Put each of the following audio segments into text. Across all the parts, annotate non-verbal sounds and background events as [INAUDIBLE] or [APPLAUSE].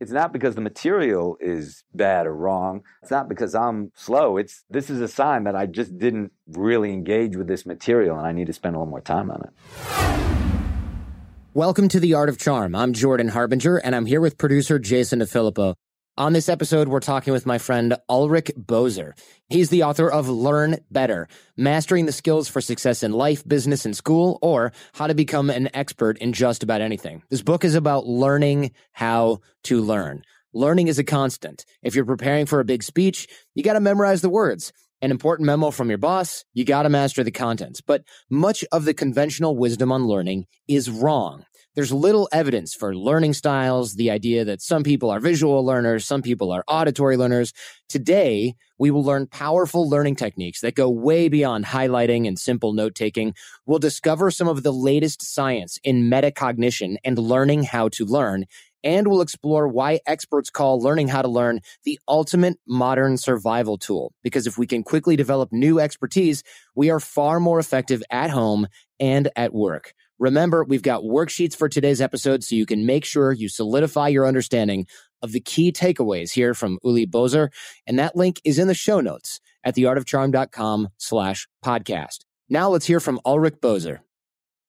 It's not because the material is bad or wrong. It's not because I'm slow. It's this is a sign that I just didn't really engage with this material and I need to spend a little more time on it. Welcome to The Art of Charm. I'm Jordan Harbinger, and I'm here with producer Jason DeFilippo. On this episode, we're talking with my friend Ulrich Boser. He's the author of Learn Better Mastering the Skills for Success in Life, Business, and School, or How to Become an Expert in Just About Anything. This book is about learning how to learn. Learning is a constant. If you're preparing for a big speech, you got to memorize the words. An important memo from your boss, you got to master the contents. But much of the conventional wisdom on learning is wrong. There's little evidence for learning styles, the idea that some people are visual learners, some people are auditory learners. Today, we will learn powerful learning techniques that go way beyond highlighting and simple note taking. We'll discover some of the latest science in metacognition and learning how to learn. And we'll explore why experts call learning how to learn the ultimate modern survival tool. Because if we can quickly develop new expertise, we are far more effective at home and at work. Remember, we've got worksheets for today's episode so you can make sure you solidify your understanding of the key takeaways here from Uli Boser. And that link is in the show notes at theartofcharm.com slash podcast. Now let's hear from Ulrich Boser.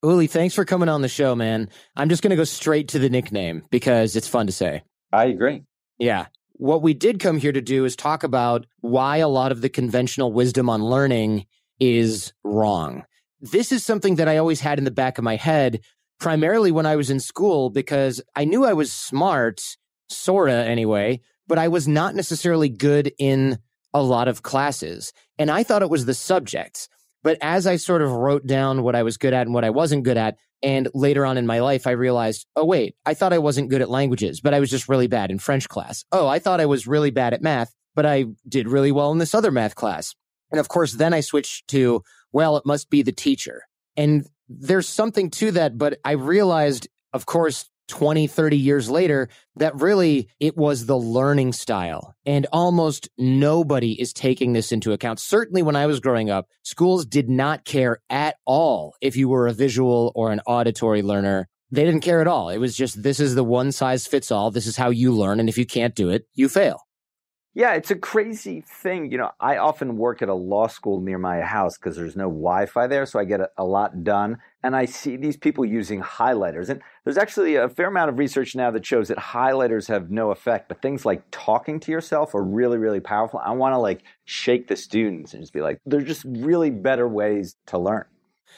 Uli, thanks for coming on the show, man. I'm just going to go straight to the nickname because it's fun to say. I agree. Yeah. What we did come here to do is talk about why a lot of the conventional wisdom on learning is wrong this is something that I always had in the back of my head, primarily when I was in school, because I knew I was smart, sorta anyway, but I was not necessarily good in a lot of classes. And I thought it was the subjects. But as I sort of wrote down what I was good at and what I wasn't good at, and later on in my life, I realized, oh, wait, I thought I wasn't good at languages, but I was just really bad in French class. Oh, I thought I was really bad at math, but I did really well in this other math class. And of course, then I switched to, well, it must be the teacher. And there's something to that, but I realized, of course, 20, 30 years later, that really it was the learning style. And almost nobody is taking this into account. Certainly when I was growing up, schools did not care at all if you were a visual or an auditory learner. They didn't care at all. It was just, this is the one size fits all. This is how you learn. And if you can't do it, you fail. Yeah, it's a crazy thing. You know, I often work at a law school near my house because there's no Wi Fi there, so I get a, a, lot done. And I see these people using highlighters. And there's actually a fair amount of research now that shows that highlighters have no effect, but things like talking to yourself are really, really powerful. I want to like shake the students and just be like, there's just really better ways to learn.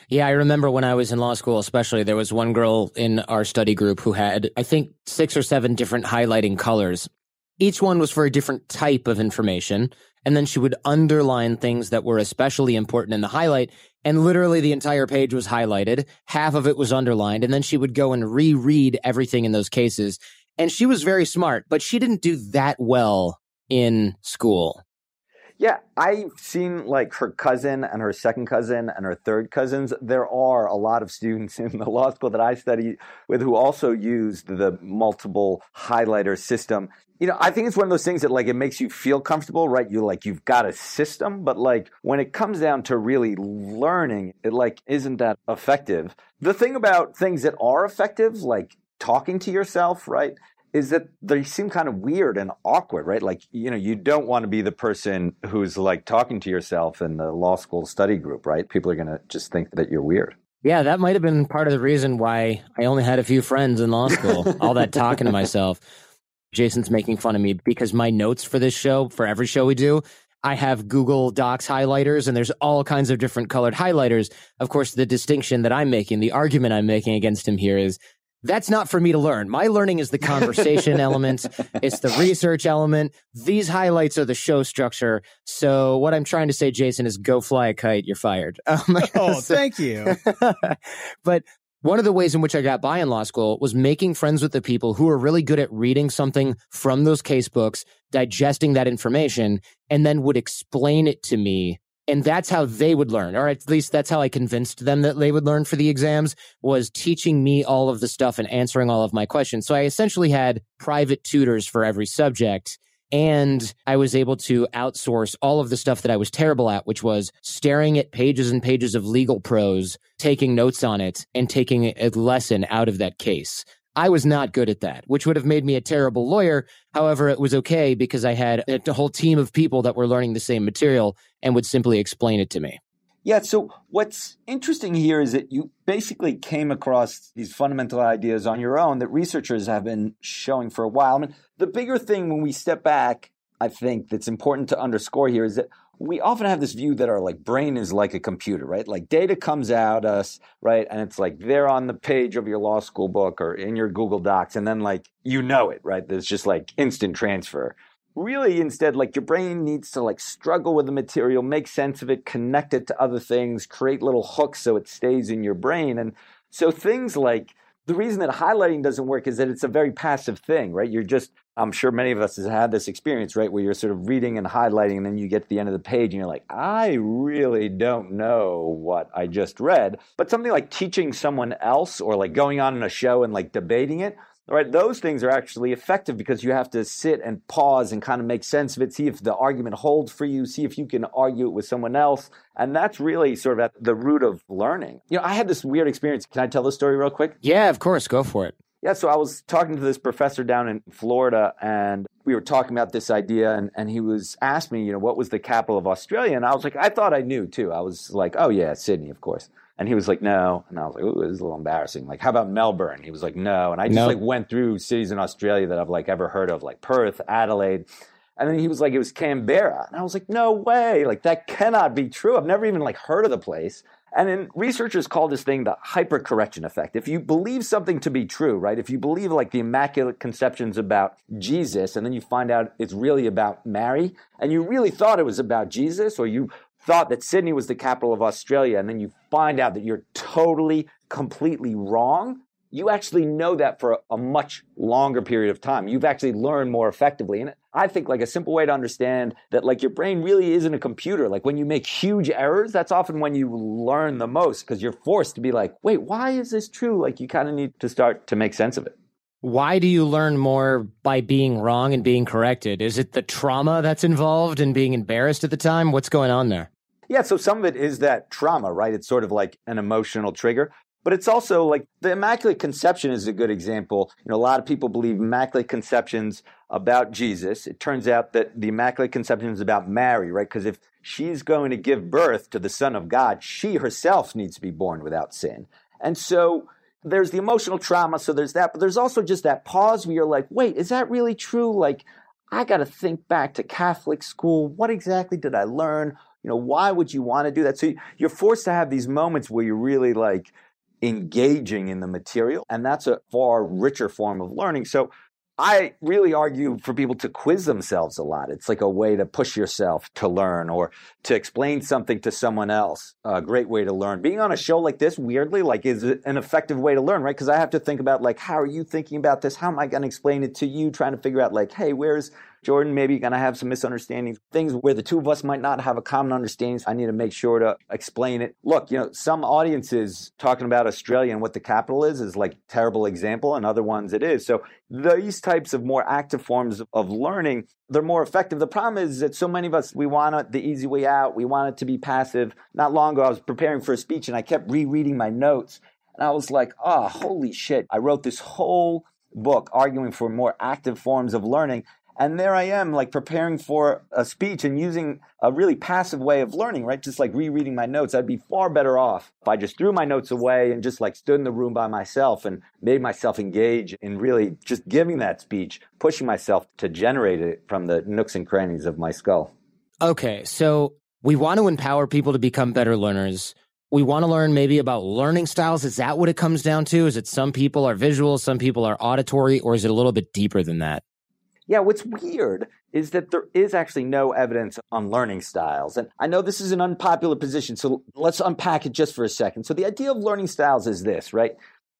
Yeah, I remember when I was in law school, especially, there was one girl in our study group who had, I think, six or seven different highlighting colors. Each one was for a different type of information. And then she would underline things that were especially important in the highlight. And literally the entire page was highlighted. Half of it was underlined. And then she would go and reread everything in those cases. And she was very smart, but she didn't do that well in school. Yeah, I've seen like her cousin and her second cousin and her third cousins. There are a lot of students [LAUGHS] in the law school that I study with who also used the multiple highlighter system you know, I think it's one of those things that like it makes you feel comfortable, right? You like you've got a system, but like when it comes down to really learning, it like isn't that effective. The thing about things that are effective, like talking to yourself, right? Is that they seem kind of weird and awkward, right? Like, you know, you don't want to be the person who's like talking to yourself in the law school study group, right? People are going to just think that you're weird. Yeah, that might have been part of the reason why I only had a few friends in law school, [LAUGHS] all that talking to myself. Jason's making fun of me because my notes for this show, for every show we do, I have Google Docs highlighters and there's all kinds of different colored highlighters. Of course, the distinction that I'm making, the argument I'm making against him here is that's not for me to learn. My learning is the [LAUGHS] conversation element, it's the research element. These highlights are the show structure. So, what I'm trying to say, Jason, is go fly a kite. You're fired. [LAUGHS] Um, [LAUGHS] oh, so, thank you. but one of the ways in which I got by in law school was making friends with the people who are really good at reading something from those case books, digesting that information, and then would explain it to me. And that's how they would learn, or at least that's how I convinced them that they would learn for the exams was teaching me all of the stuff and answering all of my questions. So I essentially had private tutors for every subject and I was able to outsource all of the stuff that I was terrible at, which was staring at pages and pages of legal prose, taking notes on it, and taking a lesson out of that case. I was not good at that, which would have made me a terrible lawyer. However, it was okay because I had a whole team of people that were learning the same material and would simply explain it to me. Yeah, so what's interesting here is that you basically came across these fundamental ideas on your own that researchers have been showing for a while. I mean, the bigger thing when we step back, I think that's important to underscore here is that we often have this view that our like brain is like a computer, right? Like data comes out us, right? And it's like there on the page of your law school book or in your Google Docs, and then like you know it, right? There's just like instant transfer really instead like your brain needs to like struggle with the material make sense of it connect it to other things create little hooks so it stays in your brain and so things like the reason that highlighting doesn't work is that it's a very passive thing right? You're just i'm sure many of us have had this experience right? Where you're sort of reading and highlighting and then you get to the end of the page and you're like i really don't know what i just read. But something like teaching someone else or like going on in a show and like debating it right? Those things are actually effective because you have to sit and pause and kind of make sense of it, see if the argument holds for you, see if you can argue it with someone else. And that's really sort of at the root of learning. You know, I had this weird experience. Can I tell the story real quick? Yeah, of course. Go for it. Yeah, so I was talking to this professor down in Florida, and we were talking about this idea, and, and he was asked me, you know, what was the capital of Australia? And I was like, I thought I knew too. I was like, oh yeah, Sydney, of course. And he was like, no. And I was like, ooh, this is a little embarrassing. Like, how about Melbourne? He was like, no. And I just like went through cities in Australia that I've like ever heard of, like Perth, Adelaide. And then he was like, it was Canberra. And I was like, no way. Like, that cannot be true. I've never even like heard of the place. And then researchers call this thing the hypercorrection effect. If you believe something to be true, right? If you believe like the Immaculate Conception's about Jesus, and then you find out it's really about Mary, and you really thought it was about Jesus, or you thought that Sydney was the capital of Australia, and then you find out that you're totally, completely wrong, you actually know that for a, much longer period of time. You've actually learned more effectively. And I think like a simple way to understand that like your brain really isn't a computer. Like when you make huge errors, that's often when you learn the most because you're forced to be like, wait, why is this true? Like you kind of need to start to make sense of it. Why do you learn more by being wrong and being corrected? Is it the trauma that's involved and being embarrassed at the time? What's going on there? Yeah, so some of it is that trauma, right? It's sort of like an emotional trigger. But it's also like the Immaculate Conception is a good example. You know, a lot of people believe Immaculate Conception's about Jesus. It turns out that the Immaculate Conception is about Mary, right? Because if she's going to give birth to the Son of God, she herself needs to be born without sin. And so there's the emotional trauma, so there's that, but there's also just that pause where you're like, wait, is that really true? Like, I got to think back to Catholic school. What exactly did I learn? You know, why would you want to do that? So you're forced to have these moments where you're really like engaging in the material, and that's a far richer form of learning. So I really argue for people to quiz themselves a lot. It's like a way to push yourself to learn or to explain something to someone else. A great way to learn. Being on a show like this, weirdly, like is an effective way to learn, right? Because I have to think about like, how are you thinking about this? How am I going to explain it to you? Trying to figure out like, hey, where's Jordan maybe going to have some misunderstandings, things where the two of us might not have a common understanding. So I need to make sure to explain it. Look, you know, some audiences talking about Australia and what the capital is is like terrible example, and other ones it is. So these types of more active forms of learning, they're more effective. The problem is that so many of us, we want the easy way out. We want it to be passive. Not long ago, I was preparing for a speech and I kept rereading my notes. And I was like, oh, holy shit. I wrote this whole book arguing for more active forms of learning. And there I am, like preparing for a speech and using a really passive way of learning, right? Just like rereading my notes. I'd be far better off if I just threw my notes away and just like stood in the room by myself and made myself engage in really just giving that speech, pushing myself to generate it from the nooks and crannies of my skull. Okay. So we want to empower people to become better learners. We want to learn maybe about learning styles. Is that what it comes down to? Is it some people are visual, some people are auditory, or is it a little bit deeper than that? Yeah, what's weird is that there is actually no evidence on learning styles. And I know this is an unpopular position, so let's unpack it just for a second. So the idea of learning styles is this, right?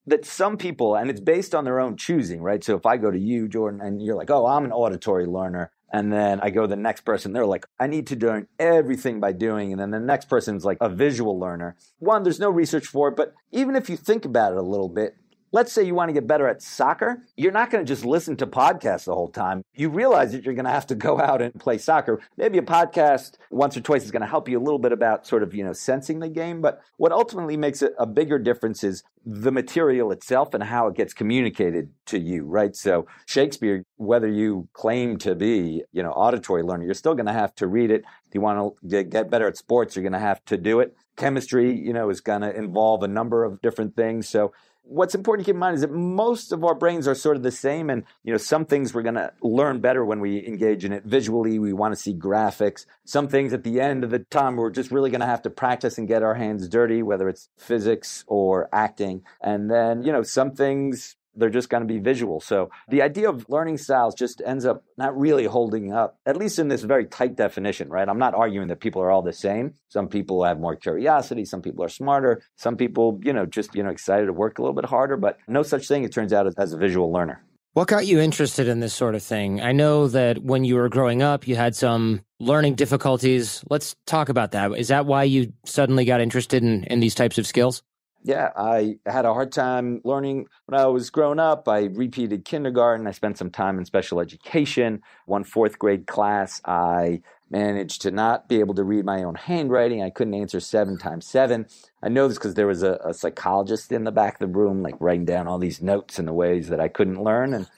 That some people, and it's based on their own choosing, right? So if I go to you, Jordan, and you're like, oh, I'm an auditory learner. And then I go to the next person, they're like, I need to learn everything by doing. And then the next person's like a visual learner. One, there's no research for it, but even if you think about it a little bit, let's say you want to get better at soccer, you're not going to just listen to podcasts the whole time. You realize that you're going to have to go [LAUGHS] out and play soccer. Maybe a podcast once or twice is going to help you a little bit about sort of, you know, sensing the game. But what ultimately makes it a bigger difference is the material itself and how it gets communicated to you, right? So Shakespeare, whether you claim to be, you know, auditory learner, you're still going to have to read it. If you want to get better at sports, you're going to have to do it. Chemistry, you know, is going to involve a number of different things. So what's important to keep in mind is that most of our brains are sort of the same and you know some things we're going to learn better when we engage in it visually we want to see graphics. Some things at the end of the time we're just really going to have to practice and get our hands dirty whether it's physics or acting. And then you know some things they're just going to be visual. So the idea of learning styles just ends up not really holding up, at least in this very tight definition, right? I'm not arguing that people are all the same. Some people have more curiosity. Some people are smarter. Some people, you know, just, you know, excited to work a little bit harder, but no such thing, it turns out, as a visual learner. What got you interested in this sort of thing? I know that when you were growing up, you had some learning difficulties. Let's talk about that. Is that why you suddenly got interested in, in these types of skills? Yeah, I had a hard time learning when I was growing up. I repeated kindergarten. I spent some time in special education. One fourth grade class, I managed to not be able to read my own handwriting. I couldn't answer seven times seven. I know this because there was a, a, psychologist in the back of the room, like writing down all these notes in the ways that I couldn't learn. And,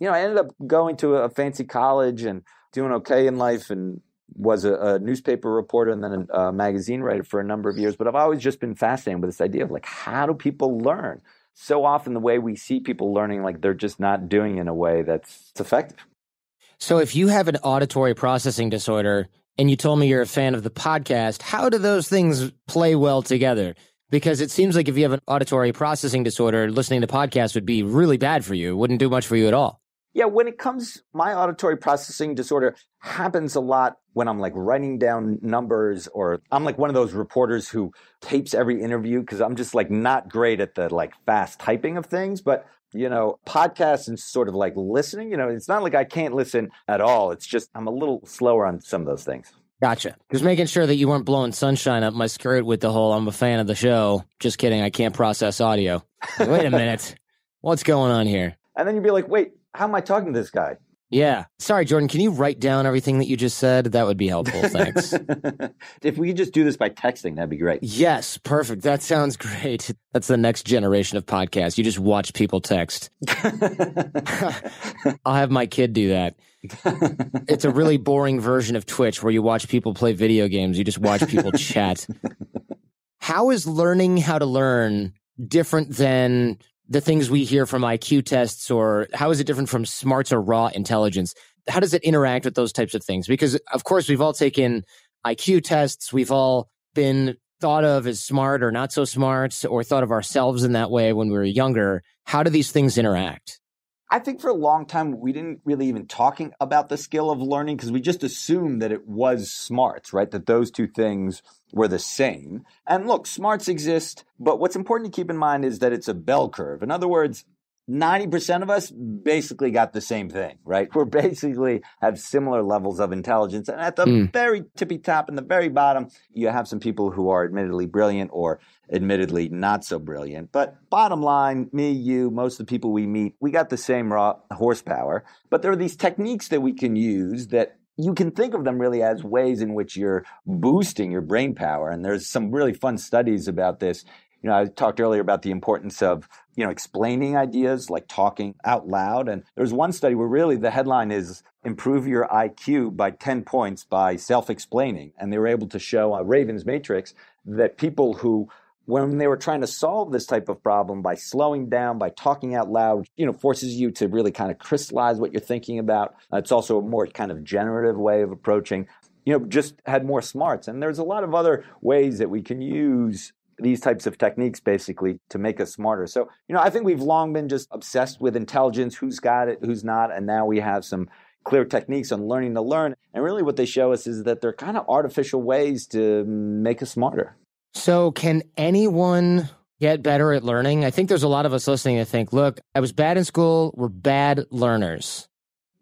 you know, I ended up going to a fancy college and doing okay in life and was a, a, newspaper reporter and then a, a, magazine writer for a number of years. But I've always just been fascinated with this idea of like, how do people learn? So often, the way we see people learning, like they're just not doing in a way that's effective. So, if you have an auditory processing disorder and you told me you're a fan of the podcast, how do those things play well together? Because it seems like if you have an auditory processing disorder, listening to podcasts would be really bad for you. Wouldn't do much for you at all. Yeah, when it comes, my auditory processing disorder happens a lot when I'm like writing down numbers or I'm like one of those reporters who tapes every interview because I'm just like not great at the like fast typing of things. But, you know, podcasts and sort of like listening, you know, it's not like I can't listen at all. It's just I'm a little slower on some of those things. Gotcha. Just making sure that you weren't blowing sunshine up my skirt with the whole I'm a fan of the show. Just kidding. I can't process audio. Wait a minute. [LAUGHS] What's going on here? And then you'd be like, wait, how am I talking to this guy? Yeah. Sorry, Jordan. Can you write down everything that you just said? That would be helpful. Thanks. [LAUGHS] if we could just do this by texting, that'd be great. Yes. Perfect. That sounds great. That's the next generation of podcasts. You just watch people text. [LAUGHS] I'll have my kid do that. it's a really boring version of Twitch where you watch people play video games. You just watch people chat. [LAUGHS] How is learning how to learn different than the things we hear from IQ tests, or how is it different from smarts or raw intelligence? How does it interact with those types of things? Because, of course, we've all taken IQ tests. We've all been thought of as smart or not so smart, or thought of ourselves in that way when we were younger. How do these things interact? I think for a long time we didn't really even talking about the skill of learning because we just assumed that it was smarts, right? That those two things were the same. And look, smarts exist, but what's important to keep in mind is that it's a bell curve. In other words, 90% of us basically got the same thing, right? We're basically have similar levels of intelligence. And at the mm. very tippy top and the very bottom, you have some people who are admittedly brilliant or admittedly not so brilliant. But bottom line, me, you, most of the people we meet, we got the same raw horsepower. But there are these techniques that we can use that you can think of them really as ways in which you're boosting your brain power. And there's some really fun studies about this You know, I talked earlier about the importance of, you know, explaining ideas, like talking out loud. And there's one study where really the headline is improve your IQ by 10 points by self explaining. And they were able to show a Ravens matrix that people who when they were trying to solve this type of problem by slowing down, by talking out loud, you know, forces you to really kind of crystallize what you're thinking about. Uh, it's also a more kind of generative way of approaching, you know, just had more smarts. And there's a lot of other ways that we can use these types of techniques basically to make us smarter. So, you know, I think we've long been just obsessed with intelligence, who's got it, who's not, and now we have some clear techniques on learning to learn. And really what they show us is that they're kind of artificial ways to make us smarter. So, can anyone get better at learning? I think there's a lot of us listening that think, look, I was bad in school, we're bad learners.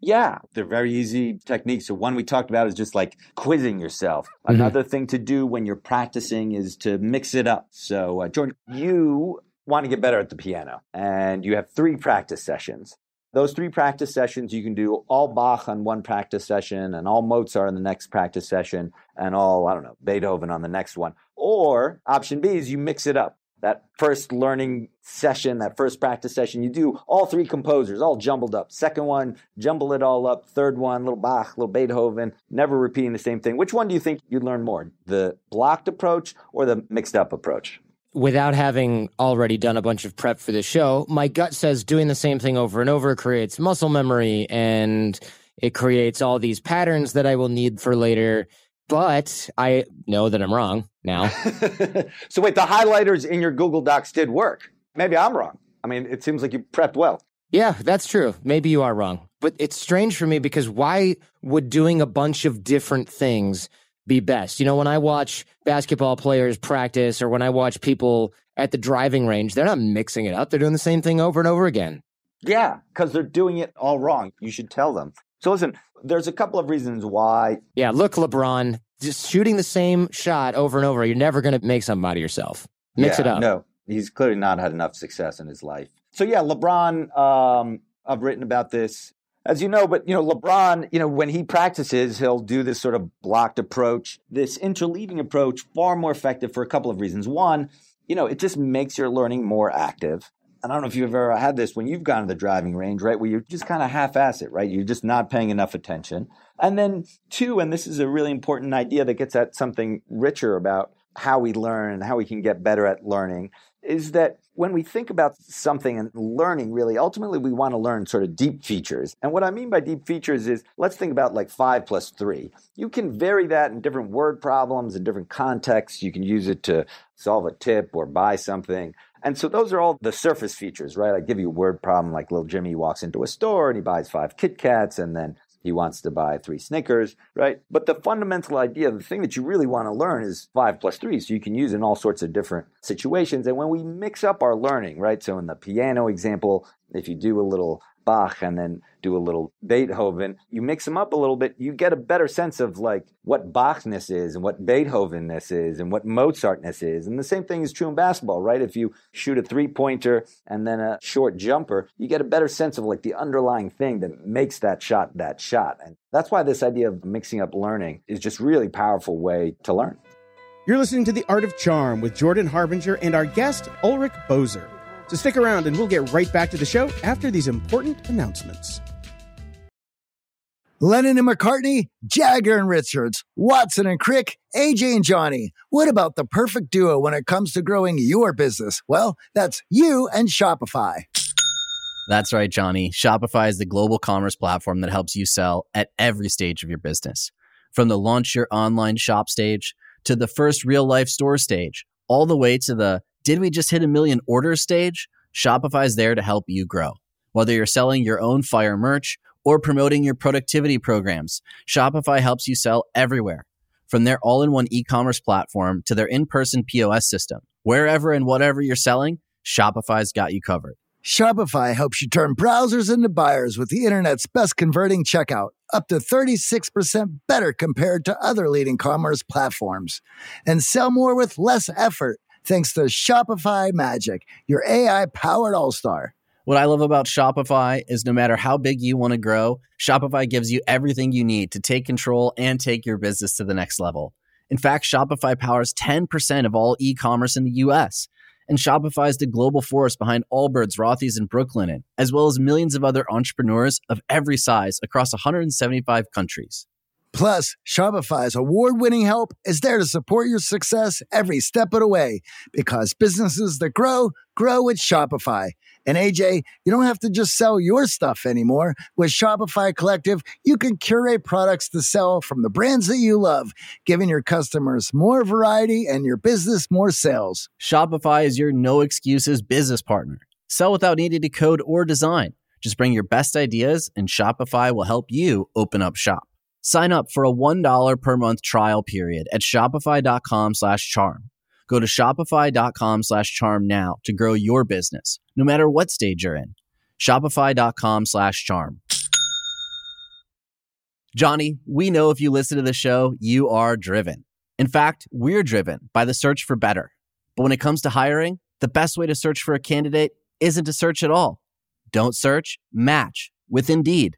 Yeah, they're very easy techniques. So, one we talked about is just like quizzing yourself. Mm-hmm. Another thing to do when you're practicing is to mix it up. So, uh, George, you want to get better at the piano, and you have three practice sessions. Those three practice sessions, you can do all Bach on one practice session and all Mozart on the next practice session and all, I don't know, Beethoven on the next one. Or option B is you mix it up. That first learning session, that first practice session, you do all three composers, all jumbled up. Second one, jumble it all up. Third one, little Bach, little Beethoven, never repeating the same thing. Which one do you think you'd learn more? The blocked approach or the mixed up approach? Without having already done a bunch of prep for the show, my gut says doing the same thing over and over creates muscle memory and it creates all these patterns that I will need for later. But I know that I'm wrong now. [LAUGHS] so, wait, the highlighters in your Google Docs did work. Maybe I'm wrong. I mean, it seems like you prepped well. Yeah, that's true. Maybe you are wrong. But it's strange for me because why would doing a bunch of different things be best. You know, when I watch basketball players practice or when I watch people at the driving range, they're not mixing it up. They're doing the same thing over and over again. Yeah, because they're doing it all wrong. You should tell them. So listen, there's a couple of reasons why. Yeah, look, LeBron, just shooting the same shot over and over, you're never going to make something out of yourself. Mix yeah, it up. No, he's clearly not had enough success in his life. So yeah, LeBron, um, I've written about this as you know, but you know, LeBron, you know, when he practices, he'll do this sort of blocked approach, this interleaving approach, far more effective for a couple of reasons. One, you know, it just makes your learning more active. And I don't know if you've ever had this when you've gone to the driving range, right? Where you're just kind of half ass it, right? You're just not paying enough attention. And then two, and this is a really important idea that gets at something richer about how we learn and how we can get better at learning, is that when we think about something and learning, really, ultimately we want to learn sort of deep features. And what I mean by deep features is let's think about like five plus three. You can vary that in different word problems, in different contexts. You can use it to solve a tip or buy something. And so those are all the surface features, right? I give you a word problem like little Jimmy walks into a store and he buys five Kit Kats and then he wants to buy three Snickers, right? But the fundamental idea, the thing that you really want to learn is five plus three. So you can use in all sorts of different situations. And when we mix up our learning, right? So in the piano example, if you do a little Bach and then do a little Beethoven, you mix them up a little bit, you get a better sense of like what Bachness is and what Beethovenness is and what Mozartness is. And the same thing is true in basketball, right? If you shoot a three pointer and then a short jumper, you get a better sense of like the underlying thing that makes that shot that shot. And that's why this idea of mixing up learning is just really powerful way to learn. You're listening to The Art of Charm with Jordan Harbinger and our guest, Ulrich Boser. So stick around and we'll get right back to the show after these important announcements. Lennon and McCartney, Jagger and Richards, Watson and Crick, AJ and Johnny. What about the perfect duo when it comes to growing your business? Well, that's you and Shopify. That's right, Johnny. Shopify is the global commerce platform that helps you sell at every stage of your business. From the launch your online shop stage to the first real life store stage, all the way to the did we just hit a million orders stage? Shopify is there to help you grow. Whether you're selling your own fire merch or promoting your productivity programs, Shopify helps you sell everywhere. From their all in one e commerce platform to their in person POS system, wherever and whatever you're selling, Shopify's got you covered. Shopify helps you turn browsers into buyers with the internet's best converting checkout, up to 36% better compared to other leading commerce platforms. And sell more with less effort thanks to Shopify Magic, your AI powered all star. What I love about Shopify is no matter how big you want to grow, Shopify gives you everything you need to take control and take your business to the next level. In fact, Shopify powers 10% of all e commerce in the US And Shopify is the global force behind Allbirds, Rothy's, and Brooklinen, as well as millions of other entrepreneurs of every size across 175 countries. Plus, Shopify's award winning help is there to support your success every step of the way because businesses that grow, grow with Shopify. And AJ, you don't have to just sell your stuff anymore. With Shopify Collective, you can curate products to sell from the brands that you love, giving your customers more variety and your business more sales. Shopify is your no excuses business partner. Sell without needing to code or design. Just bring your best ideas, and Shopify will help you open up shop. Sign up for a $1 per month trial period at shopify.com slash charm. Go to shopify.com slash charm now to grow your business, no matter what stage you're in. Shopify.com slash charm. Johnny, we know if you listen to the show, you are driven. In fact, we're driven by the search for better. But when it comes to hiring, the best way to search for a candidate isn't to search at all. Don't search, match with Indeed.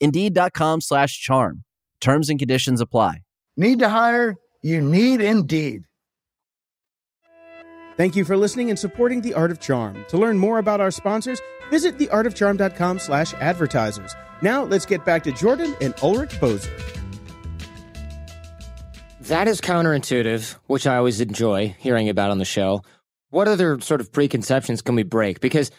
Indeed.com slash charm. Terms and conditions apply. Need to hire? You need Indeed. Thank you for listening and supporting The Art of Charm. To learn more about our sponsors, visit theartofcharm.com slash advertisers. Now let's get back to Jordan and Ulrich Boser. That is counterintuitive, which I always enjoy hearing about on the show. What other sort of preconceptions can we break? Because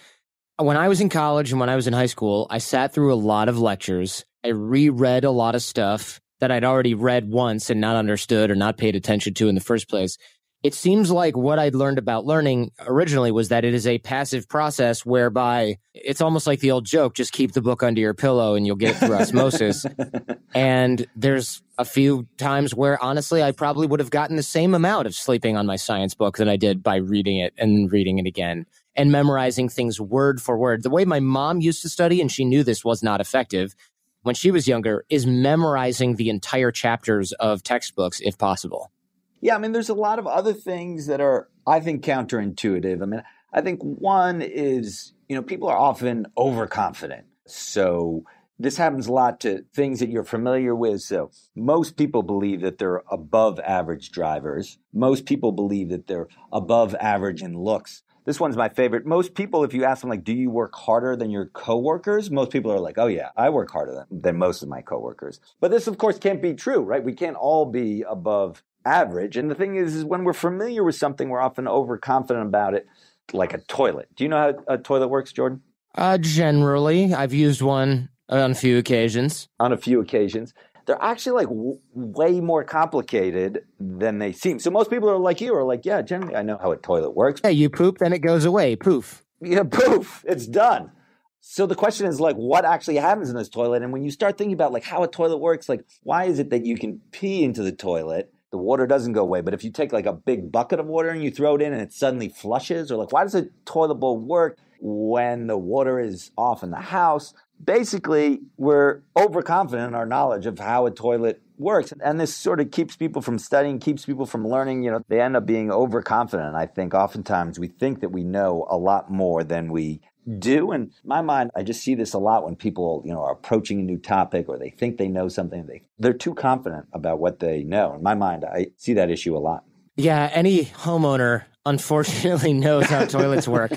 when I was in college and when I was in high school, I sat through a lot of lectures. I reread a lot of stuff that I'd already read once and not understood or not paid attention to in the first place. It seems like what I'd learned about learning originally was that it is a passive process whereby it's almost like the old joke just keep the book under your pillow and you'll get it through osmosis. [LAUGHS] and there's a few times where honestly, I probably would have gotten the same amount of sleeping on my science book than I did by reading it and reading it again and memorizing things word for word. The way my mom used to study, and she knew this was not effective when she was younger, is memorizing the entire chapters of textbooks if possible. Yeah, I mean, there's a lot of other things that are, I think, counterintuitive. I mean, I think one is, you know, people are often overconfident. So this happens a lot to things that you're familiar with. So most people believe that they're above average drivers. Most people believe that they're above average in looks. This one's my favorite. Most people, if you ask them, like, do you work harder than your coworkers? Most people are like, oh, yeah, I work harder than, than most of my coworkers. But this, of course, can't be true, right? We can't all be above average. And the thing is, is when we're familiar with something, we're often overconfident about it, like a toilet. Do you know how a toilet works, Jordan? Uh, generally, I've used one on a few occasions. On a few occasions. They're actually like w- way more complicated than they seem. So most people are like you are like, yeah, generally I know how a toilet works. Yeah, you poop, then it goes away. Poof. Yeah, poof, it's done. So the question is like, what actually happens in this toilet? And when you start thinking about like how a toilet works, like why is it that you can pee into the toilet? the water doesn't go away. But if you take like a big bucket of water and you throw it in and it suddenly flushes, or like why does a toilet bowl work when the water is off in the house? Basically, we're overconfident in our knowledge of how a toilet works. And this sort of keeps people from studying, keeps people from learning. You know, they end up being overconfident. I think oftentimes we think that we know a lot more than we do. And my mind, I just see this a lot when people, you know, are approaching a new topic or they think they know something. They, they're too confident about what they know. In my mind, I see that issue a lot. Yeah, any homeowner unfortunately [LAUGHS] knows how toilets work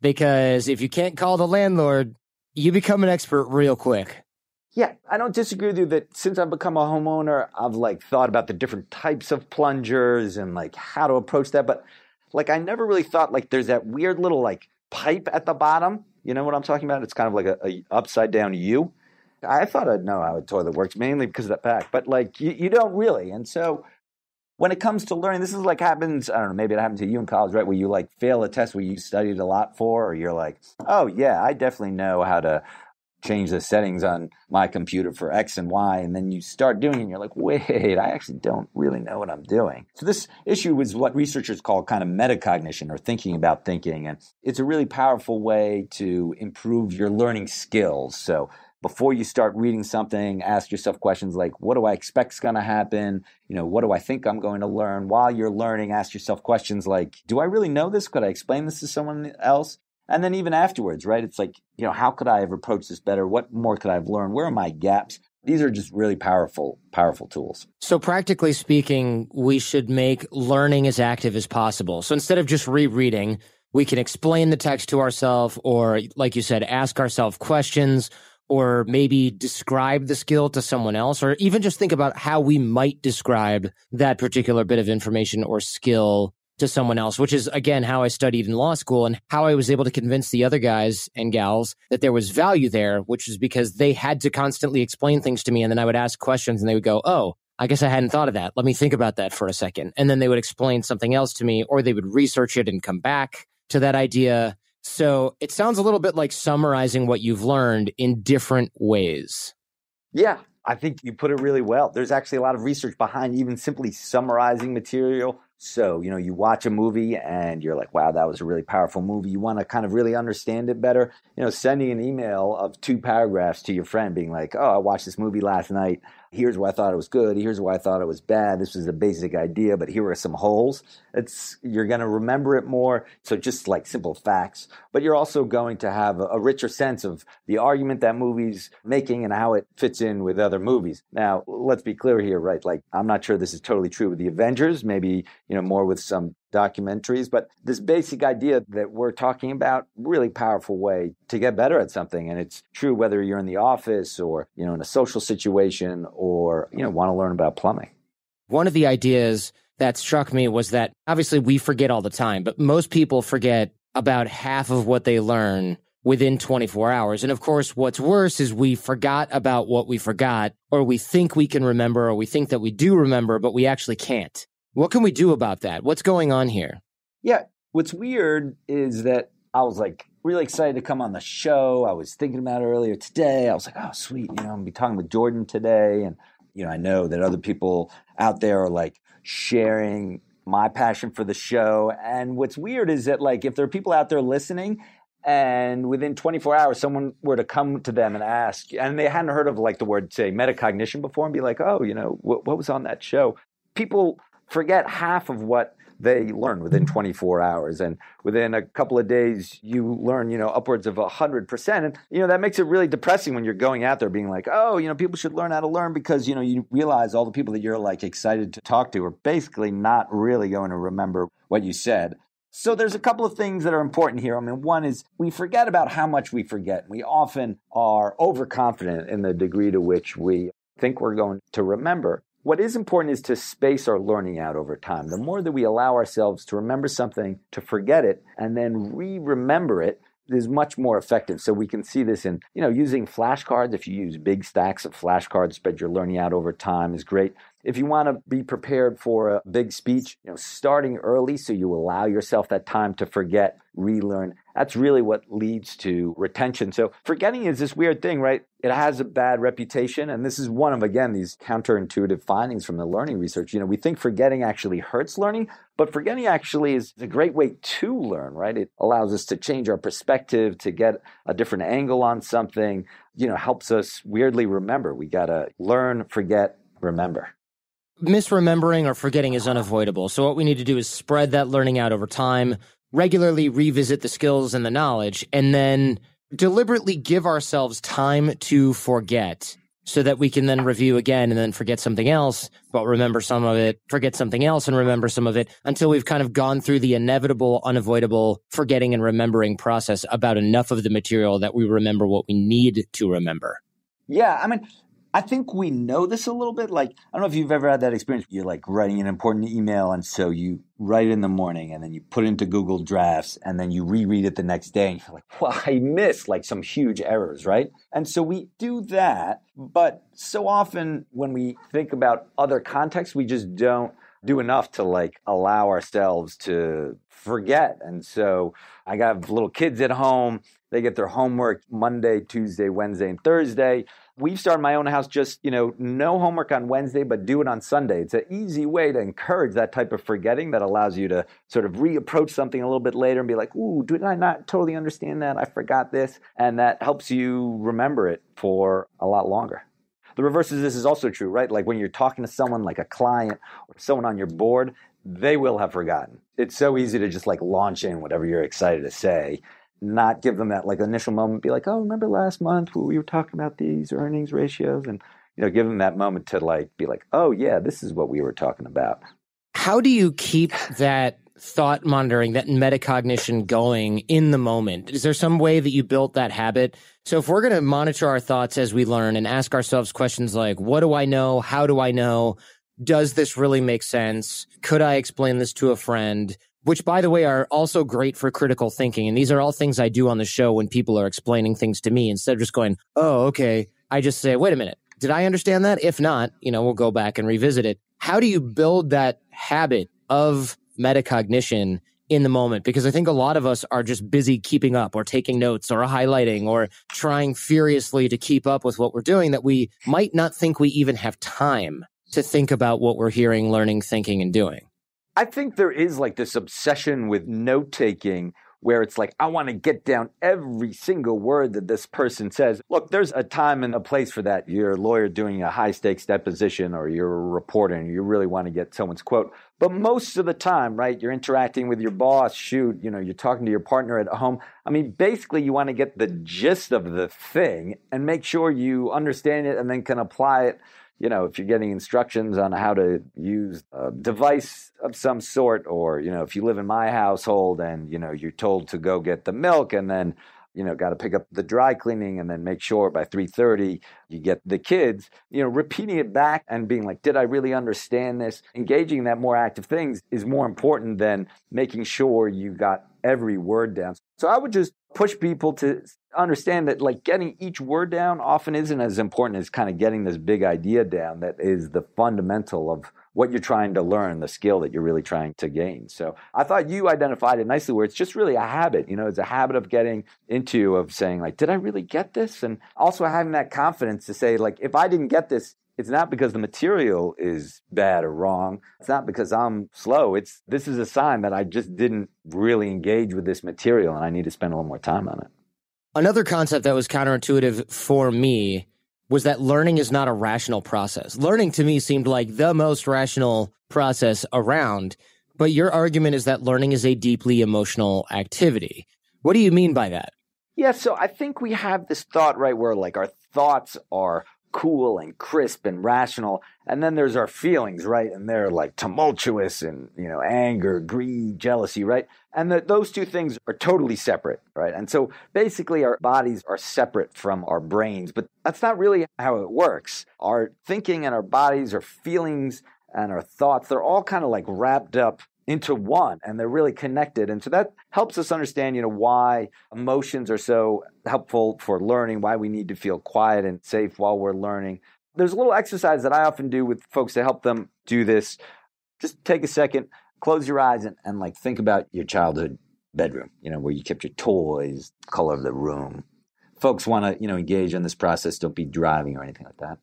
because if you can't call the landlord, you become an expert real quick. Yeah, I don't disagree with you that since I've become a homeowner, I've like thought about the different types of plungers and like how to approach that. But like I never really thought like there's that weird little like pipe at the bottom. You know what I'm talking about? It's kind of like a, a upside down U. I thought I'd know how a toilet works mainly because of that back, but like you, you don't really. And so when it comes to learning, this is like happens, I don't know, maybe it happened to you in college, right? Where you like fail a test where you studied a lot for, or you're like, oh yeah, I definitely know how to change the settings on my computer for X and Y. And then you start doing it and you're like, wait, I actually don't really know what I'm doing. So this issue is what researchers call kind of metacognition or thinking about thinking. And it's a really powerful way to improve your learning skills. So before you start reading something, ask yourself questions like, what do I expect is going to happen? You know, what do I think I'm going to learn? While you're learning, ask yourself questions like, do I really know this? Could I explain this to someone else? And then even afterwards, right? It's like, you know, how could I have approached this better? What more could I have learned? Where are my gaps? These are just really powerful, powerful tools. So, practically speaking, we should make learning as active as possible. So, instead of just rereading, we can explain the text to ourselves, or like you said, ask ourselves questions or maybe describe the skill to someone else, or even just think about how we might describe that particular bit of information or skill to someone else, which is again how I studied in law school and how I was able to convince the other guys and gals that there was value there, which is because they had to constantly explain things to me. And then I would ask questions and they would go, Oh, I guess I hadn't thought of that. Let me think about that for a second. And then they would explain something else to me, or they would research it and come back to that idea. So it sounds a little bit like summarizing what you've learned in different ways. Yeah, I think you put it really well. There's actually a lot of research behind even simply summarizing material. So, you know, you watch a movie and you're like, wow, that was a really powerful movie. You want to kind of really understand it better. You know, sending an email of two paragraphs to your friend being like, oh, I watched this movie last night here's why I thought it was good, here's why I thought it was bad. This was a basic idea, but here are some holes. It's you're going to remember it more. So just like simple facts, but you're also going to have a, a richer sense of the argument that movie's making and how it fits in with other movies. Now, let's be clear here, right? Like I'm not sure this is totally true with the Avengers, maybe, you know, more with some documentaries, but this basic idea that we're talking about, really powerful way to get better at something. And it's true whether you're in the office or, you know, in a social situation or, you know, want to learn about plumbing. One of the ideas that struck me was that obviously we forget all the time, but most people forget about half of what they learn within 24 hours. And of course, what's worse is we forgot about what we forgot, or we think we can remember, or we think that we do remember, but we actually can't. What can we do about that? What's going on here? Yeah. What's weird is that I was like really excited to come on the show. I was thinking about it earlier today. I was like, oh, sweet. You know, I'm going to be talking with Jordan today. And, you know, I know that other people out there are like sharing my passion for the show. And what's weird is that, like, if there are people out there listening and within 24 hours someone were to come to them and ask and they hadn't heard of like the word say metacognition before and be like oh you know what, what was on that show people forget half of what they learn within mm-hmm. 24 hours and within a couple of days you learn you know upwards of 100% and you know that makes it really depressing when you're going out there being like oh you know people should learn how to learn because you know you realize all the people that you're like excited to talk to are basically not really going to remember what you said so there's a couple of things that are important here. I mean, one is we forget about how much we forget. We often are overconfident in the degree to which we think we're going to remember. What is important is to space our learning out over time. The more that we allow ourselves to remember something, to forget it, and then re remember it, is much more effective. So we can see this in, you know, using flashcards. If you use big stacks of flashcards, spread your learning out over time is great. If you want to be prepared for a big speech, you know, starting early so you allow yourself that time to forget, relearn. That's really what leads to retention. So forgetting is this weird thing, right? It has a bad reputation. And this is one of, again, these counterintuitive findings from the learning research. You know, we think forgetting actually hurts learning, but forgetting actually is a great way to learn, right? It allows us to change our perspective, to get a different angle on something, you know, helps us weirdly remember. We got to learn, forget, remember. Misremembering or forgetting is unavoidable. So, what we need to do is spread that learning out over time, regularly revisit the skills and the knowledge, and then deliberately give ourselves time to forget so that we can then review again and then forget something else, but remember some of it, forget something else and remember some of it until we've kind of gone through the inevitable, unavoidable forgetting and remembering process about enough of the material that we remember what we need to remember. Yeah, I mean, I think we know this a little bit. Like, I don't know if you've ever had that experience. You're like writing an important email, and so you write it in the morning, and then you put it into Google Drafts, and then you reread it the next day, and you're like, well, I missed like some huge errors, right? And so we do that, but so often when we think about other contexts, we just don't do enough to like allow ourselves to forget. And so I got little kids at home. They get their homework Monday, Tuesday, Wednesday, and Thursday. We've started my own house just you know no homework on wednesday but do it on sunday. It's an easy way to encourage that type of forgetting that allows you to sort of reapproach something a little bit later and be like ooh did i not totally understand that? I forgot this. And that helps you remember it for a lot longer. The reverse of this is also true right? Like when you're talking to someone like a client or someone on your board they will have forgotten it's so easy to just like launch in whatever you're excited to say not give them that like initial moment, be like, oh, remember last month we were talking about these earnings ratios, and you know, give them that moment to like be like, oh yeah, this is what we were talking about. How do you keep that thought monitoring, that metacognition going in the moment? Is there some way that you built that habit? So if we're going to monitor our thoughts as we learn and ask ourselves questions like, what do I know? How do I know? Does this really make sense? Could I explain this to a friend? which by the way are also great for critical thinking. And these are all things I do on the show when people are explaining things to me instead of just going, oh, okay. I just say, wait a minute. Did I understand that? If not, you know, we'll go back and revisit it. How do you build that habit of metacognition in the moment? Because I think a lot of us are just busy keeping up or taking notes or highlighting or trying furiously to keep up with what we're doing that we might not think we even have time to think about what we're hearing, learning, thinking, and doing. I think there is like this obsession with note taking where it's like, I want to get down every single word that this person says. Look, there's a time and a place for that. You're a lawyer doing a high stakes deposition or you're a reporter and you really want to get someone's quote. But most of the time, right, you're interacting with your boss, shoot, you know, you're talking to your partner at home. I mean, basically, you want to get the gist of the thing and make sure you understand it and then can apply it you know, if you're getting instructions on how to use a device of some sort, or, you know, if you live in my household and, you know, you're told to go get the milk and then, you know, got to pick up the dry cleaning and then make sure by 3:30 you get the kids, you know, repeating it back and being like, did I really understand this? Engaging in that more active things is more important than making sure you got every word down. So I would just push people to understand that like getting each word down often isn't as important as kind of getting this big idea down that is the fundamental of what you're trying to learn, the skill that you're really trying to gain. So I thought you identified it nicely where it's just really a habit, you know, it's a habit of getting into of saying like, did I really get this? And also having that confidence to say like, if I didn't get this, it's not because the material is bad or wrong. It's not because I'm slow. It's this is a sign that I just didn't really engage with this material and I need to spend a little more time on it. Another concept that was counterintuitive for me was that learning is not a rational process. Learning to me seemed like the most rational process around, but your argument is that learning is a deeply emotional activity. What do you mean by that? Yeah, so I think we have this thought, right, where like our thoughts are cool and crisp and rational. And then there's our feelings, right? And they're like tumultuous and, you know, anger, greed, jealousy, right? And that those two things are totally separate, right? And so basically our bodies are separate from our brains, but that's not really how it works. Our thinking and our bodies, our feelings and our thoughts, they're all kind of like wrapped up into one and they're really connected. And so that helps us understand you know why emotions are so helpful for learning why we need to feel quiet and safe while we're learning. There's a little exercise that i often do with folks to help them do this. Just take a second close your eyes and, and like think about your childhood bedroom you know where you kept your toys color of the room. Folks want to you know engage in this process. Don't be driving or anything like that.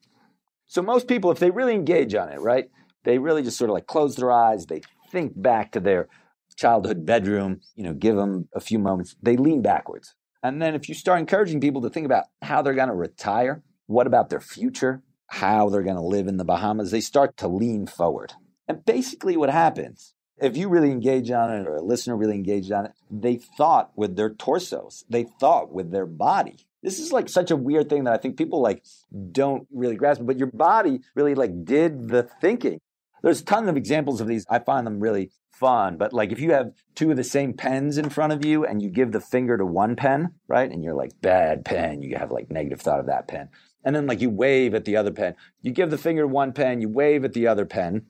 So most people if they really engage on it right they really just sort of like close their eyes they think back to their childhood bedroom, you know, give them a few moments, they lean backwards. And then if you start encouraging people to think about how they're going to retire, what about their future? how they're going to live in the Bahamas, they start to lean forward. And basically, what happens, if you really engage on it or a listener really engaged on it, they thought with their torsos, they thought with their body. This is like such a weird thing that I think people like don't really grasp, but your body really like did the thinking. There's tons of examples of these. I find them really fun. But like if you have two of the same pens in front of you and you give the finger to one pen, right? And you're like, bad pen, you have like negative thought of that pen. And then like you wave at the other pen. You give the finger to one pen, you wave at the other pen.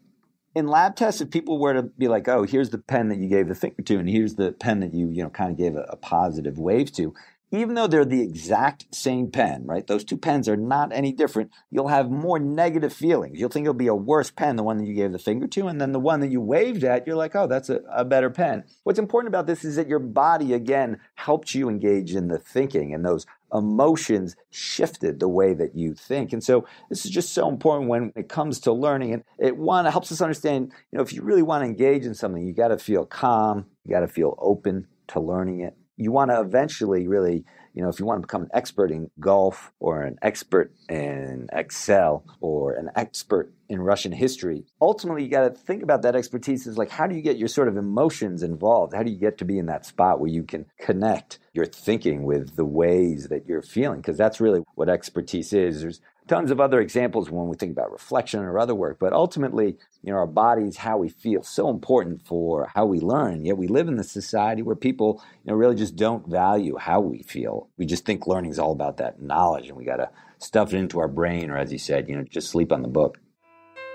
In lab tests, if people were to be like, oh, here's the pen that you gave the finger to, and here's the pen that you, you know, kind of gave a, a positive wave to, even though they're the exact same pen, right? Those two pens are not any different. You'll have more negative feelings. You'll think it'll be a worse pen, the one that you gave the finger to, and then the one that you waved at, you're like, oh, that's a, a better pen. What's important about this is that your body, again, helped you engage in the thinking, and those emotions shifted the way that you think. And so this is just so important when it comes to learning. And it one it helps us understand, you know, if you really want to engage in something, you got to feel calm, you got to feel open to learning it you want to eventually really, you know, if you want to become an expert in golf or an expert in Excel or an expert in Russian history, ultimately you got to think about that expertise is like how do you get your sort of emotions involved? How do you get to be in that spot where you can connect your thinking with the ways that you're feeling? Because that's really what expertise is. There's tons of other examples when we think about reflection or other work, but ultimately, you know, our bodies, how we feel, so important for how we learn. Yet we live in a society where people, you know, really just don't value how we feel. We just think learning is all about that knowledge, and we got to stuff it into our brain, or as you said, you know, just sleep on the book.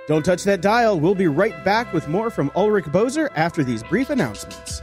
Don't touch that dial. We'll be right back with more from Ulrich Boser after these brief announcements.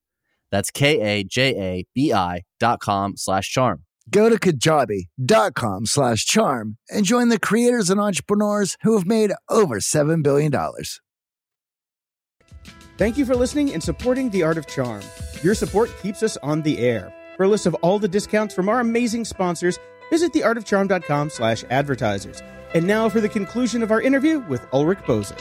That's K-A-J-A-B-I dot com slash charm. Go to kajabi dot com slash charm and join the creators and entrepreneurs who have made over $7 billion. Thank you for listening and supporting The Art of Charm. Your support keeps us on the air. For a list of all the discounts from our amazing sponsors, visit theartofcharm.com slash advertisers. And now for the conclusion of our interview with Ulrich Boser.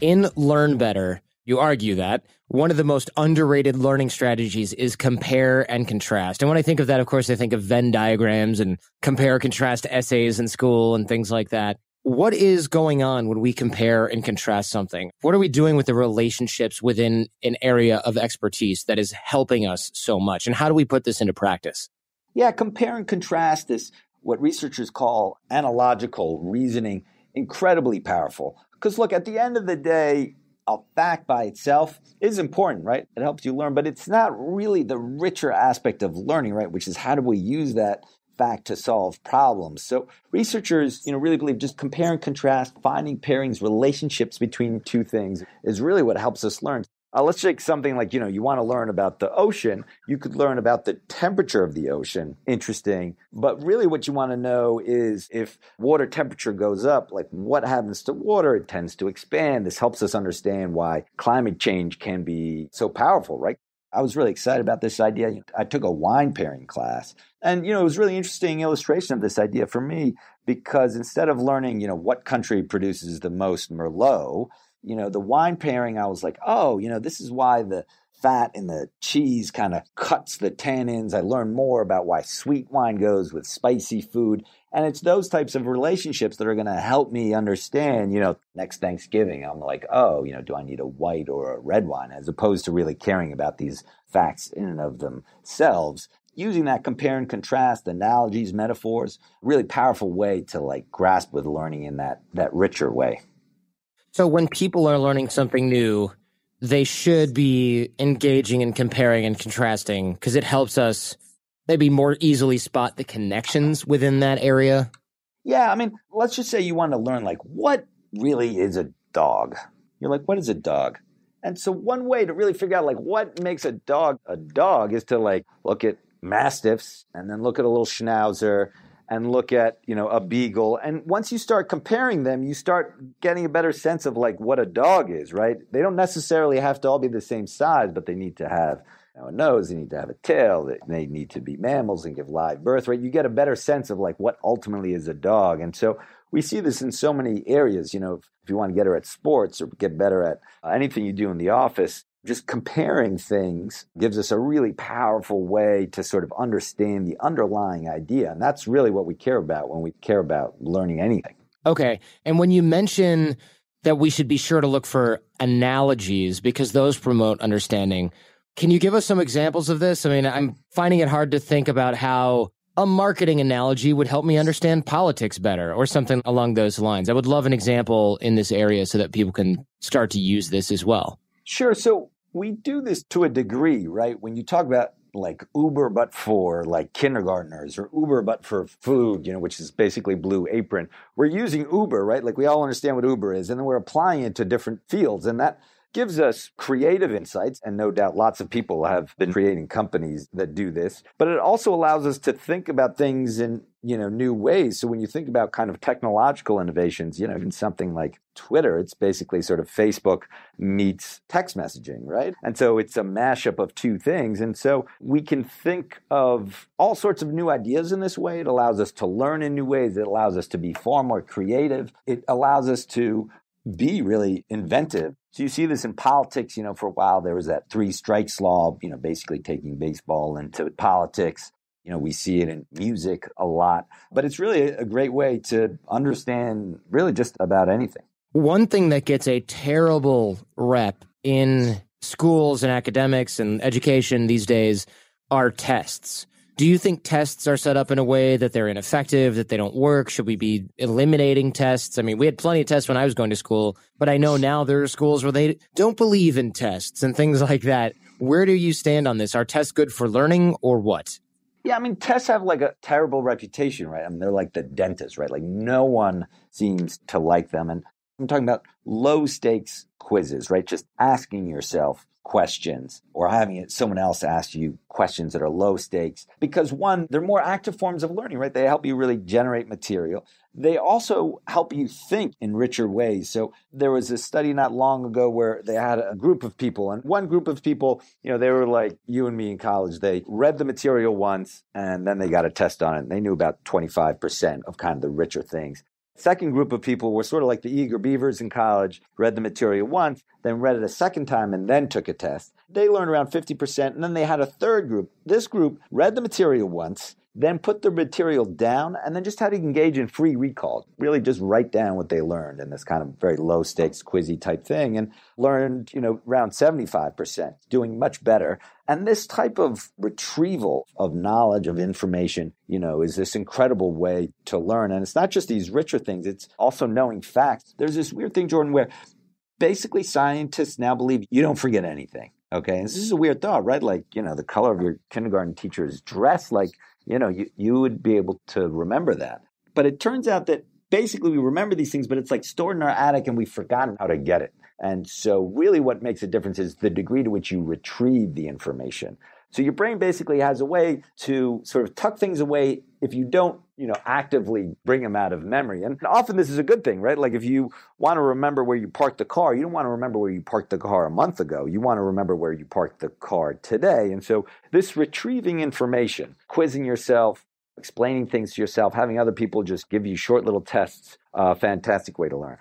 In Learn Better, you argue that one of the most underrated learning strategies is compare and contrast. And when I think of that, of course, I think of Venn diagrams and compare contrast essays in school and things like that. What is going on when we compare and contrast something? What are we doing with the relationships within an area of expertise that is helping us so much? And how do we put this into practice? Yeah, compare and contrast is what researchers call analogical reasoning, incredibly powerful. Because look, at the end of the day, a fact by itself is important, right? It helps you learn, but it's not really the richer aspect of learning, right? Which is how do we use that fact to solve problems? So researchers, you know, really believe just compare and contrast, finding pairings, relationships between two things is really what helps us learn. Uh, let's take something like, you know, you want to learn about the ocean. You could learn about the temperature of the ocean. Interesting. But really, what you want to know is if water temperature goes up, like what happens to water? It tends to expand. This helps us understand why climate change can be so powerful, right? I was really excited about this idea. I took a wine pairing class. And, you know, it was really interesting illustration of this idea for me because instead of learning, you know, what country produces the most Merlot, you know, the wine pairing, I was like, oh, you know, this is why the fat in the cheese kind of cuts the tannins. I learned more about why sweet wine goes with spicy food. And it's those types of relationships that are going to help me understand, you know, next Thanksgiving, I'm like, oh, you know, do I need a white or a red wine? As opposed to really caring about these facts in and of themselves. Using that compare and contrast, analogies, metaphors, really powerful way to like grasp with learning in that that richer way. So when people are learning something new, they should be engaging and comparing and contrasting because it helps us maybe more easily spot the connections within that area. Yeah, I mean, let's just say you want to learn like what really is a dog. You're like, what is a dog? And so one way to really figure out like what makes a dog a dog is to like look at mastiffs and then look at a little schnauzer and look at you know a beagle. And once you start comparing them you start getting a better sense of like what a dog is right? They don't necessarily have to all be the same size but they need to have you know, a nose they need to have a tail they need to be mammals and give live birth right? You get a better sense of like what ultimately is a dog. And so we see this in so many areas you know if, if you want to get better at sports or get better at uh, anything you do in the office just comparing things gives us a really powerful way to sort of understand the underlying idea. And that's really what we care about when we care about learning anything. Okay. And when you mention that we should be sure to look for analogies because those promote understanding, can you give us some examples of this? I mean, I'm finding it hard to think about how a marketing analogy would help me understand politics better or something along those lines. I would love an example in this area so that people can start to use this as well. Sure. So we do this to a degree, right? When you talk about like Uber, but for like kindergartners or Uber, but for food, you know, which is basically Blue Apron. We're using Uber, right? Like we all understand what Uber is, and then we're applying it to different fields. And that gives us creative insights. And no doubt lots of people have been creating companies that do this, but it also allows us to think about things in, you know, new ways. So when you think about kind of technological innovations, you know, even something like Twitter, it's basically sort of Facebook meets text messaging, right? And so it's a mashup of two things. And so we can think of all sorts of new ideas in this way. It allows us to learn in new ways. It allows us to be far more creative. It allows us to be really inventive. So you see this in politics, you know, for a while there was that three strikes law, you know, basically taking baseball into politics. You know, we see it in music a lot, but it's really a great way to understand really just about anything. One thing that gets a terrible rep in schools and academics and education these days are tests. Do you think tests are set up in a way that they're ineffective, that they don't work? Should we be eliminating tests? I mean, we had plenty of tests when I was going to school, but I know now there are schools where they don't believe in tests and things [LAUGHS] like that. Where do you stand on this? Are tests good for learning or what? Yeah, I mean, tests have like a terrible reputation, right? I mean, they're like the dentist, right? Like no one seems to like them. And I'm talking about low stakes quizzes, right? Just asking yourself, questions or having someone else ask you questions that are low stakes because one they're more active forms of learning right? They help you really generate material. They also help you think in richer ways. So there was a study not long ago where they had a group of people and one group of people you know they were like you and me in college. They read the material once and then they got a test on it they knew about 25% of kind of the richer things Second group of people were sort of like the eager beavers in college, read the material once, then read it a second time, and then took a test. They learned around 50%. And then they had a third group. This group read the material once, then put the material down, and then just had to engage in free recall. Really just write down what they learned in this kind of very low stakes, quizzy type thing, and learned, you know, around 75%, doing much better. And this type of retrieval of knowledge, of information, you know, is this incredible way to learn. And it's not just these richer things, it's also knowing facts. There's this weird thing, Jordan, where basically scientists now believe you don't forget anything. Okay. And this is a weird thought, right? Like, you know, the color of your kindergarten teacher's dress, like, you know, you, you would be able to remember that. But it turns out that basically we remember these things, but it's like stored in our attic and we've forgotten how to get it. And so, really, what makes a difference is the degree to which you retrieve the information. So, your brain basically has a way to sort of tuck things away if you don't, you know, actively bring them out of memory. And often this is a good thing, right? Like if you want to remember where you parked the car, you don't want to remember where you parked the car a month ago. You want to remember where you parked the car today. And so, this retrieving information, quizzing yourself, explaining things to yourself, having other people just give you short little tests, a uh, fantastic way to learn.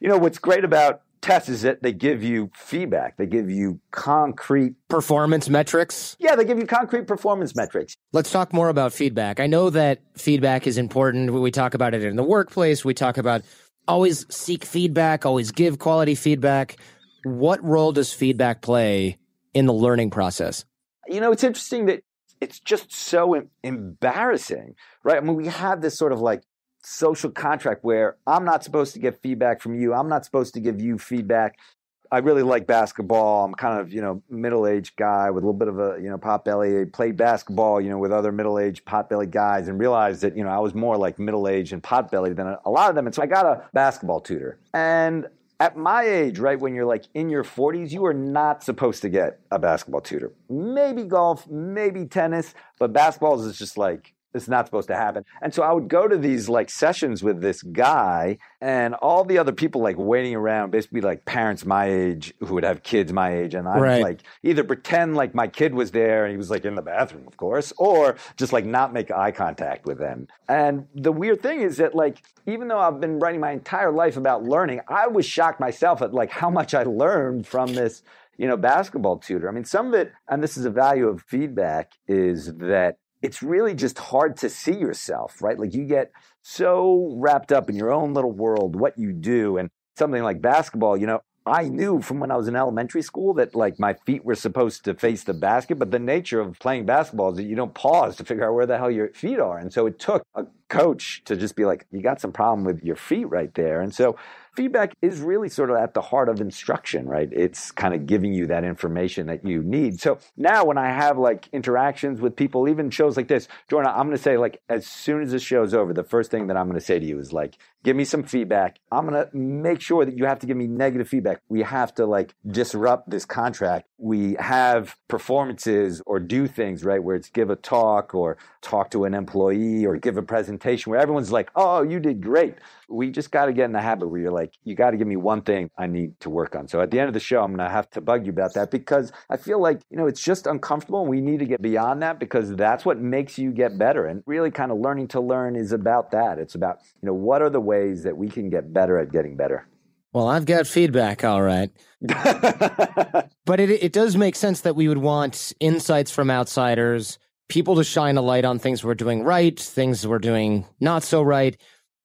You know, what's great about tests is that they give you feedback. They give you concrete performance metrics. Yeah, they give you concrete performance metrics. Let's talk more about feedback. I know that feedback is important. We talk about it in the workplace. We talk about always seek feedback, always give quality feedback. What role does feedback play in the learning process? You know, it's interesting that it's just so embarrassing, right? I mean, we have this sort of like social contract where I'm not supposed to get feedback from you. I'm not supposed to give you feedback. I really like basketball. I'm kind of, you know, middle-aged guy with a little bit of a, you know, pot belly. I played basketball, you know, with other middle-aged pot-belly guys and realized that, you know, I was more like middle-aged and pot-belly than a lot of them. And so I got a basketball tutor. And at my age, right, when you're like in your 40s, you are not supposed to get a basketball tutor. Maybe golf, maybe tennis, but basketball is just like it's not supposed to happen. And so I would go to these like sessions with this guy and all the other people like waiting around, basically like parents my age who would have kids my age. And I'd right. like either pretend like my kid was there and he was like in the bathroom, of course, or just like not make eye contact with them. And the weird thing is that like, even though I've been writing my entire life about learning, I was shocked myself at like how much I learned from this you know, basketball tutor. I mean, some of it, and this is a value of feedback, is that it's really just hard to see yourself, right? Like you get so wrapped up in your own little world, what you do, and something like basketball, you know, I knew from when I was in elementary school that like my feet were supposed to face the basket, but the nature of playing basketball is that you don't pause to figure out where the hell your feet are. And so it took a coach to just be like, you got some problem with your feet right there. And so feedback is really sort of at the heart of instruction, right? It's kind of giving you that information that you need. So now when I have like interactions with people, even shows like this, Jordan, I'm going to say like, as soon as this show's over, the first thing that I'm going to say to you is like, give me some feedback. I'm going to make sure that you have to give me negative feedback. We have to like disrupt this contract. We have performances or do things, right? Where it's give a talk or talk to an employee or give a presentation where everyone's like, oh, you did great. We just got to get in the habit where you're like, you got to give me one thing I need to work on. So at the end of the show, I'm going to have to bug you about that because I feel like, you know, it's just uncomfortable and we need to get beyond that because that's what makes you get better. And really kind of learning to learn is about that. It's about, you know, what are the ways that we can get better at getting better? Well, I've got feedback, all right. [LAUGHS] but it, it does make sense that we would want insights from outsiders people to shine a light on things we're doing right, things we're doing not so right.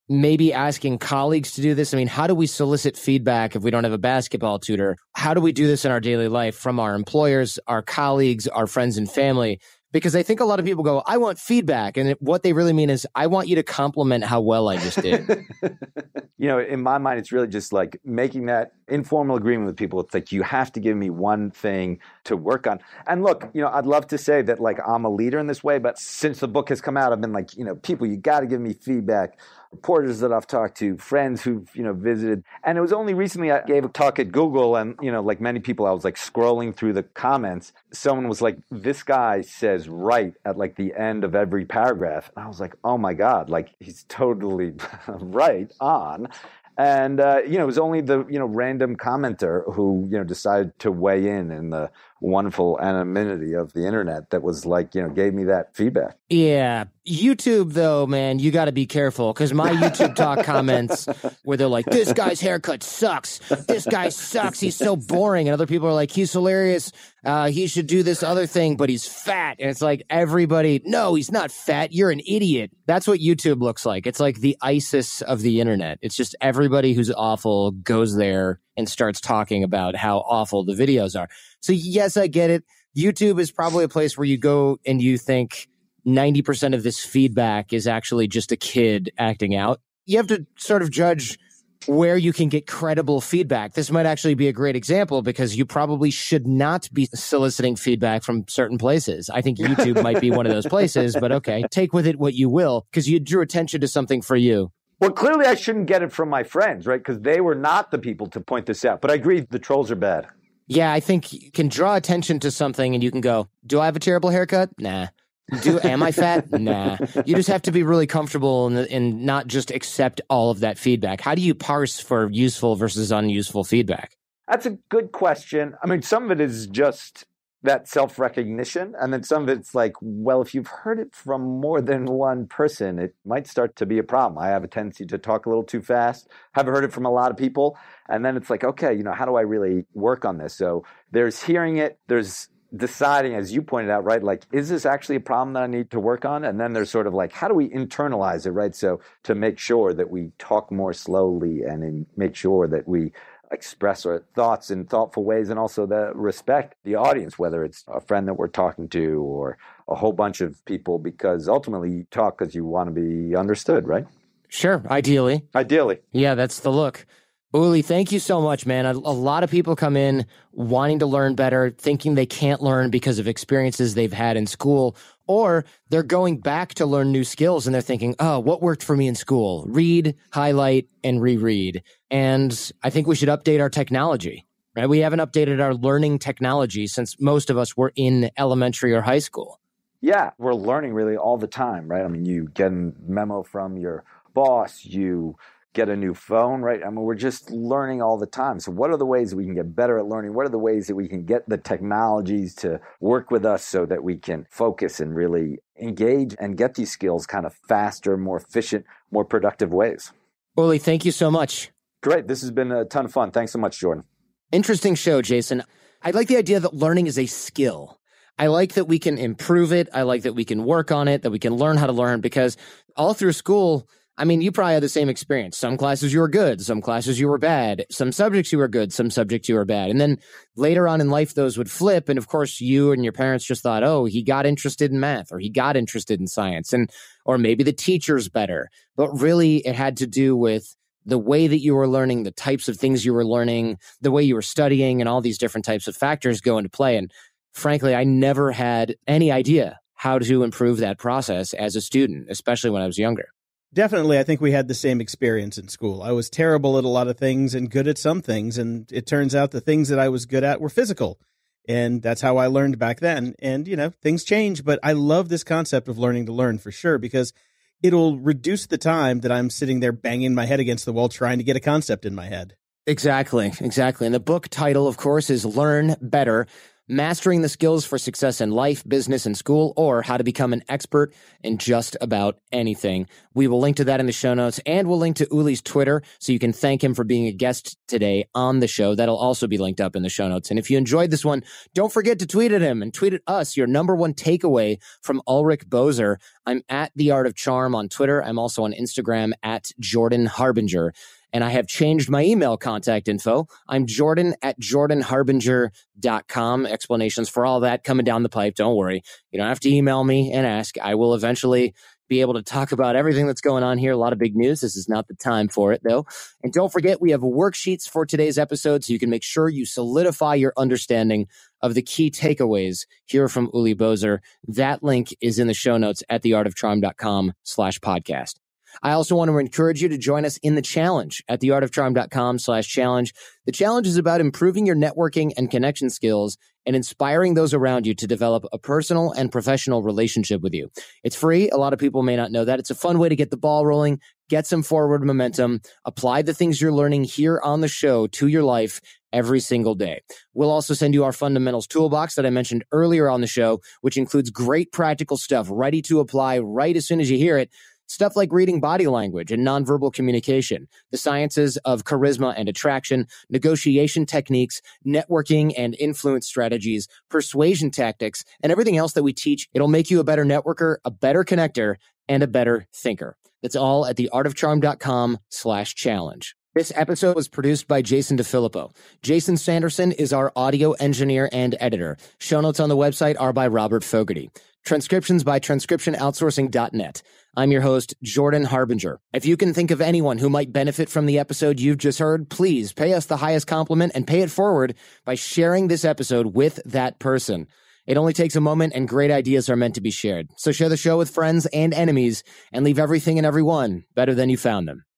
Maybe asking colleagues to do this. I mean, how do we solicit feedback if we don't have a basketball tutor? How do we do this in our daily life from our employers, our colleagues, our friends and family? because I think a lot of people go, I want feedback. And what they really mean is, I want you to compliment how well I just did. [LAUGHS] you know, in my mind, it's really just like making that informal agreement with people. It's like, you have to give me one thing to work on. And look, you know, I'd love to say that like I'm a leader in this way, but since the book has come out, I've been like, you know, people, you got to give me feedback reporters that I've talked to, friends who've, you know, visited. And it was only recently I gave a talk at Google and, you know, like many people, I was like scrolling through the comments. Someone was like, this guy says right at like the end of every paragraph. And I was like, oh my God, like he's totally [LAUGHS] right on. And uh, you know, it was only the you know random commenter who you know decided to weigh in in the wonderful anonymity of the internet that was like you know gave me that feedback. Yeah, YouTube though, man, you got to be careful because my YouTube talk [LAUGHS] comments where they're like, "This guy's haircut sucks. This guy sucks. He's so boring," and other people are like, "He's hilarious. Uh, he should do this other thing, but he's fat." And it's like everybody, no, he's not fat. You're an idiot. That's what YouTube looks like. It's like the ISIS of the internet. It's just everybody who's awful goes there and starts talking about how awful the videos are. So yes, I get it. YouTube is probably a place where you go and you think 90% of this feedback is actually just a kid acting out. You have to sort of judge where you can get credible feedback. This might actually be a great example because you probably should not be soliciting feedback from certain places. I think YouTube might be one of those [LAUGHS] places, but okay, take with it what you will because you drew attention to something for you. Well, clearly I shouldn't get it from my friends, right? Because they were not the people to point this out. But I agree, the trolls are bad. Yeah, I think you can draw attention to something and you can go, Do I have a terrible haircut? Nah. Do am I fat? [LAUGHS] Nah. You just have to be really comfortable and, and not just accept all of that feedback. How do you parse for useful versus unuseful feedback? That's a good question. I mean, some of it is just that self recognition. And then some of it's like, well, if you've heard it from more than one person, it might start to be a problem. I have a tendency to talk a little too fast, have heard it from a lot of people. And then it's like, okay, you know, how do I really work on this? So there's hearing it, there's deciding, as you pointed out, right? Like, is this actually a problem that I need to work on? And then there's sort of like, how do we internalize it, right? So to make sure that we talk more slowly and in, make sure that we express our thoughts in thoughtful ways and also the respect the audience whether it's a friend that we're talking to or a whole bunch of people because ultimately you talk because you want to be understood right sure ideally ideally yeah that's the look Uli, thank you so much, man. A, a, lot of people come in wanting to learn better, thinking they can't learn because of experiences they've had in school, or they're going back to learn new skills and they're thinking, oh, what worked for me in school? Read, highlight, and reread. And I think we should update our technology, right? We haven't updated our learning technology since most of us were in elementary or high school. Yeah, we're learning really all the time, right? I mean, you get a memo from your boss, you get a new phone, right? I mean, we're just learning all the time. So, what are the ways we can get better at learning? What are the ways that we can get the technologies to work with us so that we can focus and really engage and get these skills kind of faster, more efficient, more productive ways? Uli, thank you so much. Great. This has been a ton of fun. Thanks so much, Jordan. Interesting show, Jason. I like the idea that learning is a skill. I like that we can improve it. I like that we can work on it, that we can learn how to learn because all through school, I mean, you probably had the same experience. Some classes you were good, some classes you were bad, some subjects you were good, some subjects you were bad. And then later on in life, those would flip. And of course, you and your parents just thought, oh, he got interested in math or he got interested in science. And, or maybe the teacher's better. But really, it had to do with the way that you were learning, the types of things you were learning, the way you were studying, and all these different types of factors go into play. And frankly, I never had any idea how to improve that process as a student, especially when I was younger. Definitely, I think we had the same experience in school. I was terrible at a lot of things and good at some things. And it turns out the things that I was good at were physical. And that's how I learned back then. And, you know, things change, but I love this concept of learning to learn for sure because it'll reduce the time that I'm sitting there banging my head against the wall trying to get a concept in my head. Exactly, exactly. And the book title, of course, is Learn Better mastering the skills for success in life, business, and school, or how to become an expert in just about anything. We will link to that in the show notes and we'll link to Uli's Twitter so you can thank him for being a guest today on the show. That'll also be linked up in the show notes. And if you enjoyed this one, don't forget to tweet at him and tweet at us your number one takeaway from Ulrich Boser. I'm at The Art of Charm on Twitter. I'm also on Instagram at Jordan Harbinger and I have changed my email contact info. I'm Jordan at jordanharbinger.com. Explanations for all that coming down the pipe. Don't worry. You don't have to email me and ask. I will eventually be able to talk about everything that's going on here. A lot of big news. This is not the time for it, though. And don't forget, we have worksheets for today's episode so you can make sure you solidify your understanding of the key takeaways here from Uli Boser. That link is in the show notes at theartofcharm.com slash podcast. I also want to encourage you to join us in the challenge at theartofcharm.com slash challenge. The challenge is about improving your networking and connection skills and inspiring those around you to develop a personal and professional relationship with you. It's free. A lot of people may not know that. It's a fun way to get the ball rolling, get some forward momentum, apply the things you're learning here on the show to your life every single day. We'll also send you our fundamentals toolbox that I mentioned earlier on the show, which includes great practical stuff ready to apply right as soon as you hear it Stuff like reading body language and nonverbal communication, the sciences of charisma and attraction, negotiation techniques, networking and influence strategies, persuasion tactics, and everything else that we teach. It'll make you a better networker, a better connector, and a better thinker. That's all at theartofcharm.com slash challenge. This episode was produced by Jason DeFilippo. Jason Sanderson is our audio engineer and editor. Show notes on the website are by Robert Fogarty. Transcriptions by transcriptionoutsourcing.net. I'm your host, Jordan Harbinger. If you can think of anyone who might benefit from the episode you've just heard, please pay us the highest compliment and pay it forward by sharing this episode with that person. It only takes a moment and great ideas are meant to be shared. So share the show with friends and enemies and leave everything and everyone better than you found them.